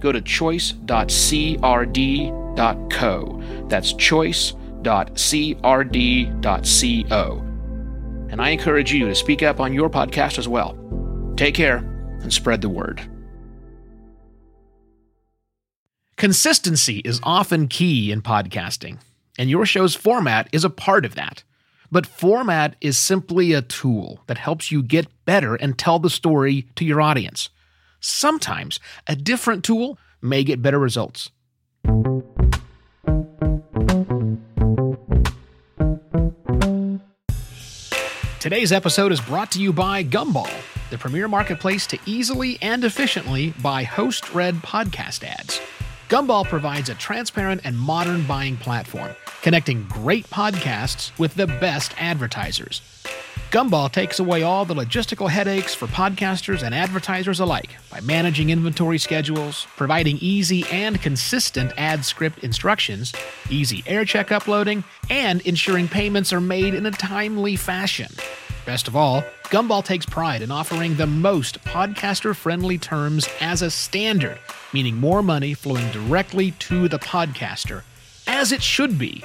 go to choice.crd.co. That's choice.crd.co. And I encourage you to speak up on your podcast as well. Take care and spread the word. Consistency is often key in podcasting, and your show's format is a part of that. But format is simply a tool that helps you get better and tell the story to your audience. Sometimes a different tool may get better results. Today's episode is brought to you by Gumball, the premier marketplace to easily and efficiently buy host read podcast ads. Gumball provides a transparent and modern buying platform, connecting great podcasts with the best advertisers. Gumball takes away all the logistical headaches for podcasters and advertisers alike by managing inventory schedules, providing easy and consistent ad script instructions, easy air check uploading, and ensuring payments are made in a timely fashion. Best of all, Gumball takes pride in offering the most podcaster friendly terms as a standard, meaning more money flowing directly to the podcaster, as it should be.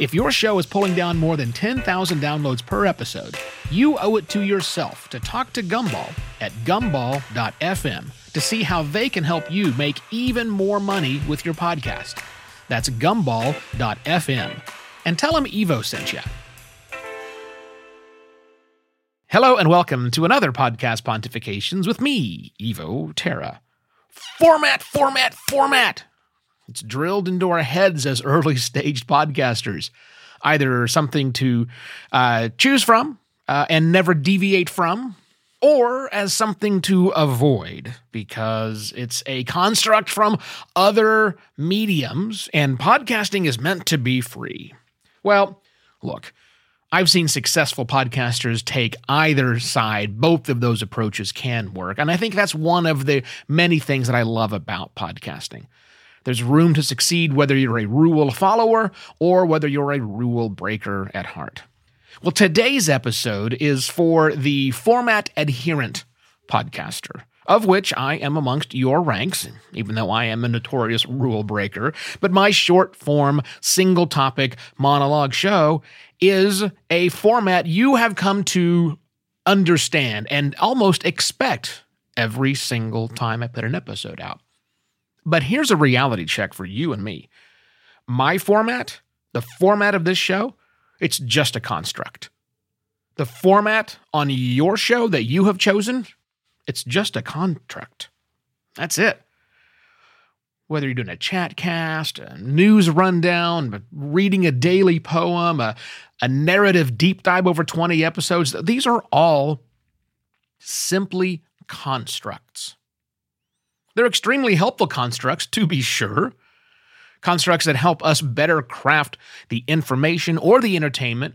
If your show is pulling down more than 10,000 downloads per episode, you owe it to yourself to talk to Gumball at gumball.fm to see how they can help you make even more money with your podcast. That's gumball.fm. And tell them Evo sent you. Hello and welcome to another podcast pontifications with me, Evo Terra. Format, format, format. It's drilled into our heads as early stage podcasters. Either something to uh, choose from uh, and never deviate from, or as something to avoid because it's a construct from other mediums and podcasting is meant to be free. Well, look, I've seen successful podcasters take either side. Both of those approaches can work. And I think that's one of the many things that I love about podcasting. There's room to succeed whether you're a rule follower or whether you're a rule breaker at heart. Well, today's episode is for the format adherent podcaster, of which I am amongst your ranks, even though I am a notorious rule breaker. But my short form, single topic monologue show is a format you have come to understand and almost expect every single time I put an episode out. But here's a reality check for you and me. My format, the format of this show, it's just a construct. The format on your show that you have chosen, it's just a contract. That's it. Whether you're doing a chat cast, a news rundown, reading a daily poem, a, a narrative deep dive over 20 episodes, these are all simply constructs. They're extremely helpful constructs, to be sure. Constructs that help us better craft the information or the entertainment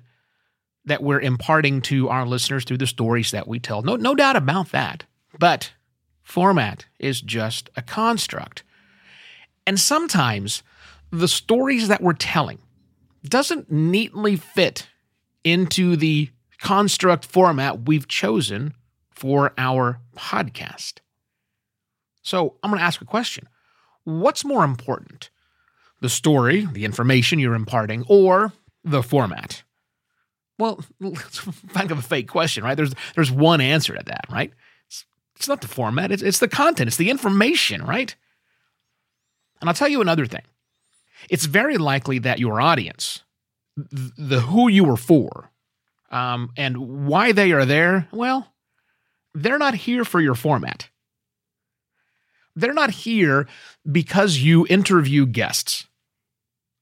that we're imparting to our listeners through the stories that we tell. No, no doubt about that. But format is just a construct. And sometimes the stories that we're telling doesn't neatly fit into the construct format we've chosen for our podcast. So I'm going to ask a question What's more important? The story, the information you're imparting, or the format? Well, it's kind of a fake question, right? There's there's one answer to that, right? It's, it's not the format, it's, it's the content, it's the information, right? And I'll tell you another thing. It's very likely that your audience, the who you were for, um, and why they are there, well, they're not here for your format. They're not here because you interview guests.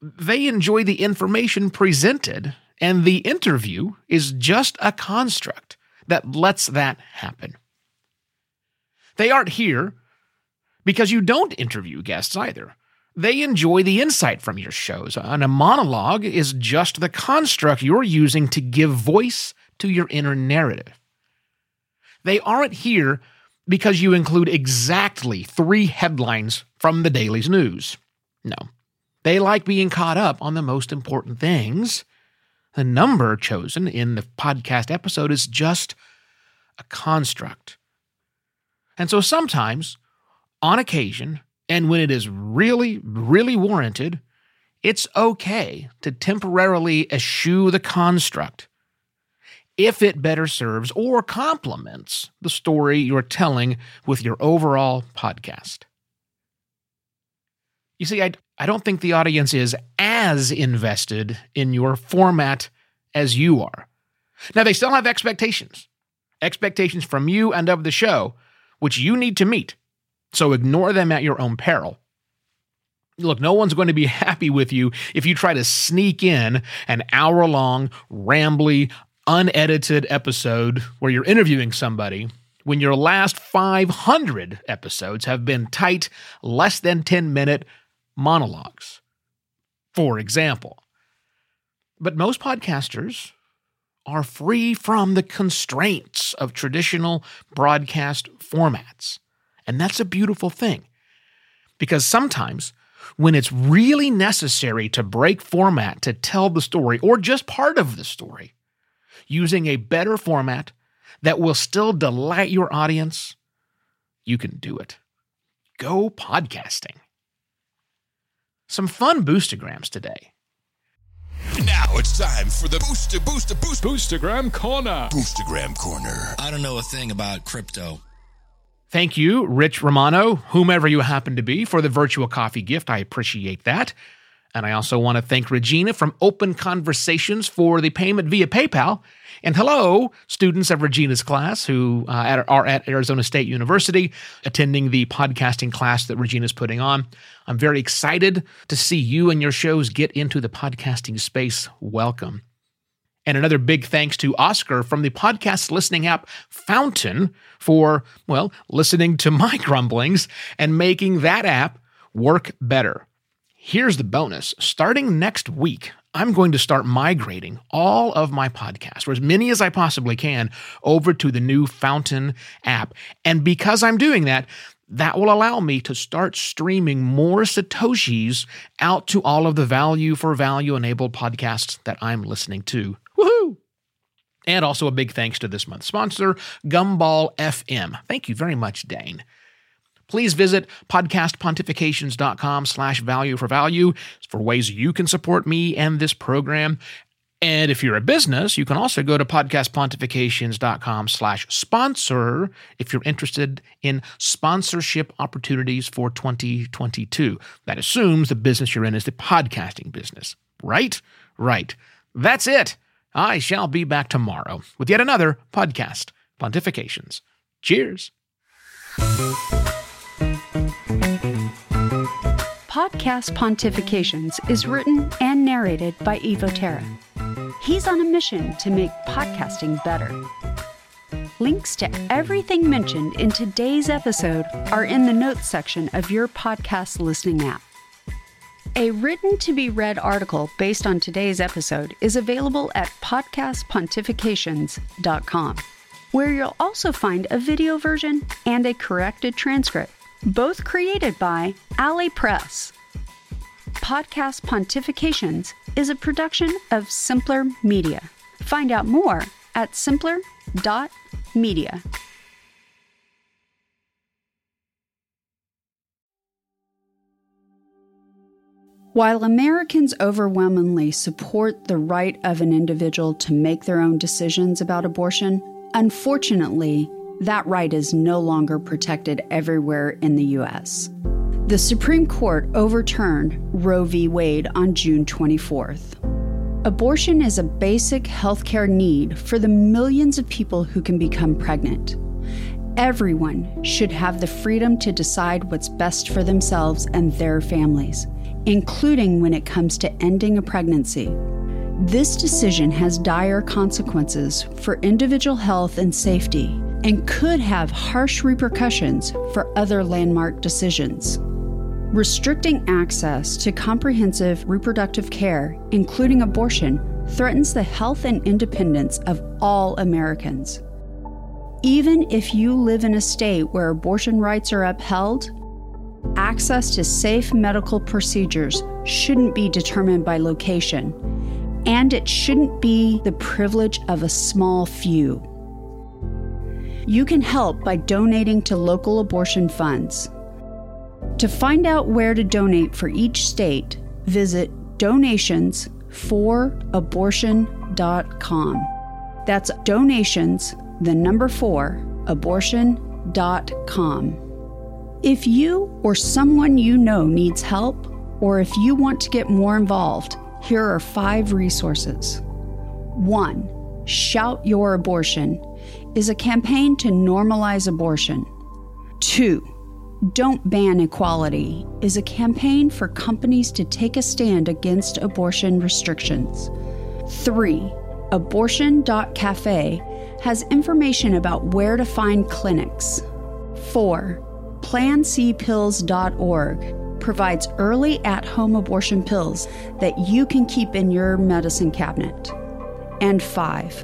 They enjoy the information presented, and the interview is just a construct that lets that happen. They aren't here because you don't interview guests either. They enjoy the insight from your shows, and a monologue is just the construct you're using to give voice to your inner narrative. They aren't here because you include exactly three headlines from the daily's news. No. They like being caught up on the most important things. The number chosen in the podcast episode is just a construct. And so sometimes, on occasion, and when it is really, really warranted, it's okay to temporarily eschew the construct if it better serves or complements the story you're telling with your overall podcast. You see, I, I don't think the audience is as invested in your format as you are. Now, they still have expectations expectations from you and of the show, which you need to meet. So ignore them at your own peril. Look, no one's going to be happy with you if you try to sneak in an hour long, rambly, unedited episode where you're interviewing somebody when your last 500 episodes have been tight, less than 10 minute monologues, for example. But most podcasters are free from the constraints of traditional broadcast formats. And that's a beautiful thing. Because sometimes, when it's really necessary to break format to tell the story or just part of the story, using a better format that will still delight your audience, you can do it. Go podcasting. Some fun boostergrams today. Now it's time for the Booster Booster Booster Boostergram Corner. Boostergram Corner. I don't know a thing about crypto. Thank you, Rich Romano, whomever you happen to be, for the virtual coffee gift. I appreciate that. And I also want to thank Regina from Open Conversations for the payment via PayPal. And hello, students of Regina's class who uh, are at Arizona State University attending the podcasting class that Regina's putting on. I'm very excited to see you and your shows get into the podcasting space. Welcome. And another big thanks to Oscar from the podcast listening app Fountain for, well, listening to my grumblings and making that app work better. Here's the bonus starting next week, I'm going to start migrating all of my podcasts, or as many as I possibly can, over to the new Fountain app. And because I'm doing that, that will allow me to start streaming more Satoshis out to all of the value for value enabled podcasts that I'm listening to. Woohoo! And also a big thanks to this month's sponsor, Gumball FM. Thank you very much, Dane. Please visit podcastpontifications.com slash value for value for ways you can support me and this program. And if you're a business, you can also go to podcastpontifications.com slash sponsor if you're interested in sponsorship opportunities for 2022. That assumes the business you're in is the podcasting business, right? Right. That's it. I shall be back tomorrow with yet another podcast, Pontifications. Cheers. Podcast Pontifications is written and narrated by Evo Terra. He's on a mission to make podcasting better. Links to everything mentioned in today's episode are in the notes section of your podcast listening app. A written to be read article based on today's episode is available at podcastpontifications.com, where you'll also find a video version and a corrected transcript both created by Alley Press. Podcast Pontifications is a production of Simpler Media. Find out more at simpler.media. While Americans overwhelmingly support the right of an individual to make their own decisions about abortion, unfortunately, that right is no longer protected everywhere in the U.S. The Supreme Court overturned Roe v. Wade on June 24th. Abortion is a basic healthcare need for the millions of people who can become pregnant. Everyone should have the freedom to decide what's best for themselves and their families, including when it comes to ending a pregnancy. This decision has dire consequences for individual health and safety and could have harsh repercussions for other landmark decisions. Restricting access to comprehensive reproductive care, including abortion, threatens the health and independence of all Americans. Even if you live in a state where abortion rights are upheld, access to safe medical procedures shouldn't be determined by location, and it shouldn't be the privilege of a small few. You can help by donating to local abortion funds. To find out where to donate for each state, visit donationsforabortion.com. That's donations, the number four, abortion.com. If you or someone you know needs help, or if you want to get more involved, here are five resources. One, Shout Your Abortion is a campaign to normalize abortion. Two, Don't Ban Equality is a campaign for companies to take a stand against abortion restrictions. Three, Abortion.cafe has information about where to find clinics. Four, PlanCpills.org provides early at home abortion pills that you can keep in your medicine cabinet. And five,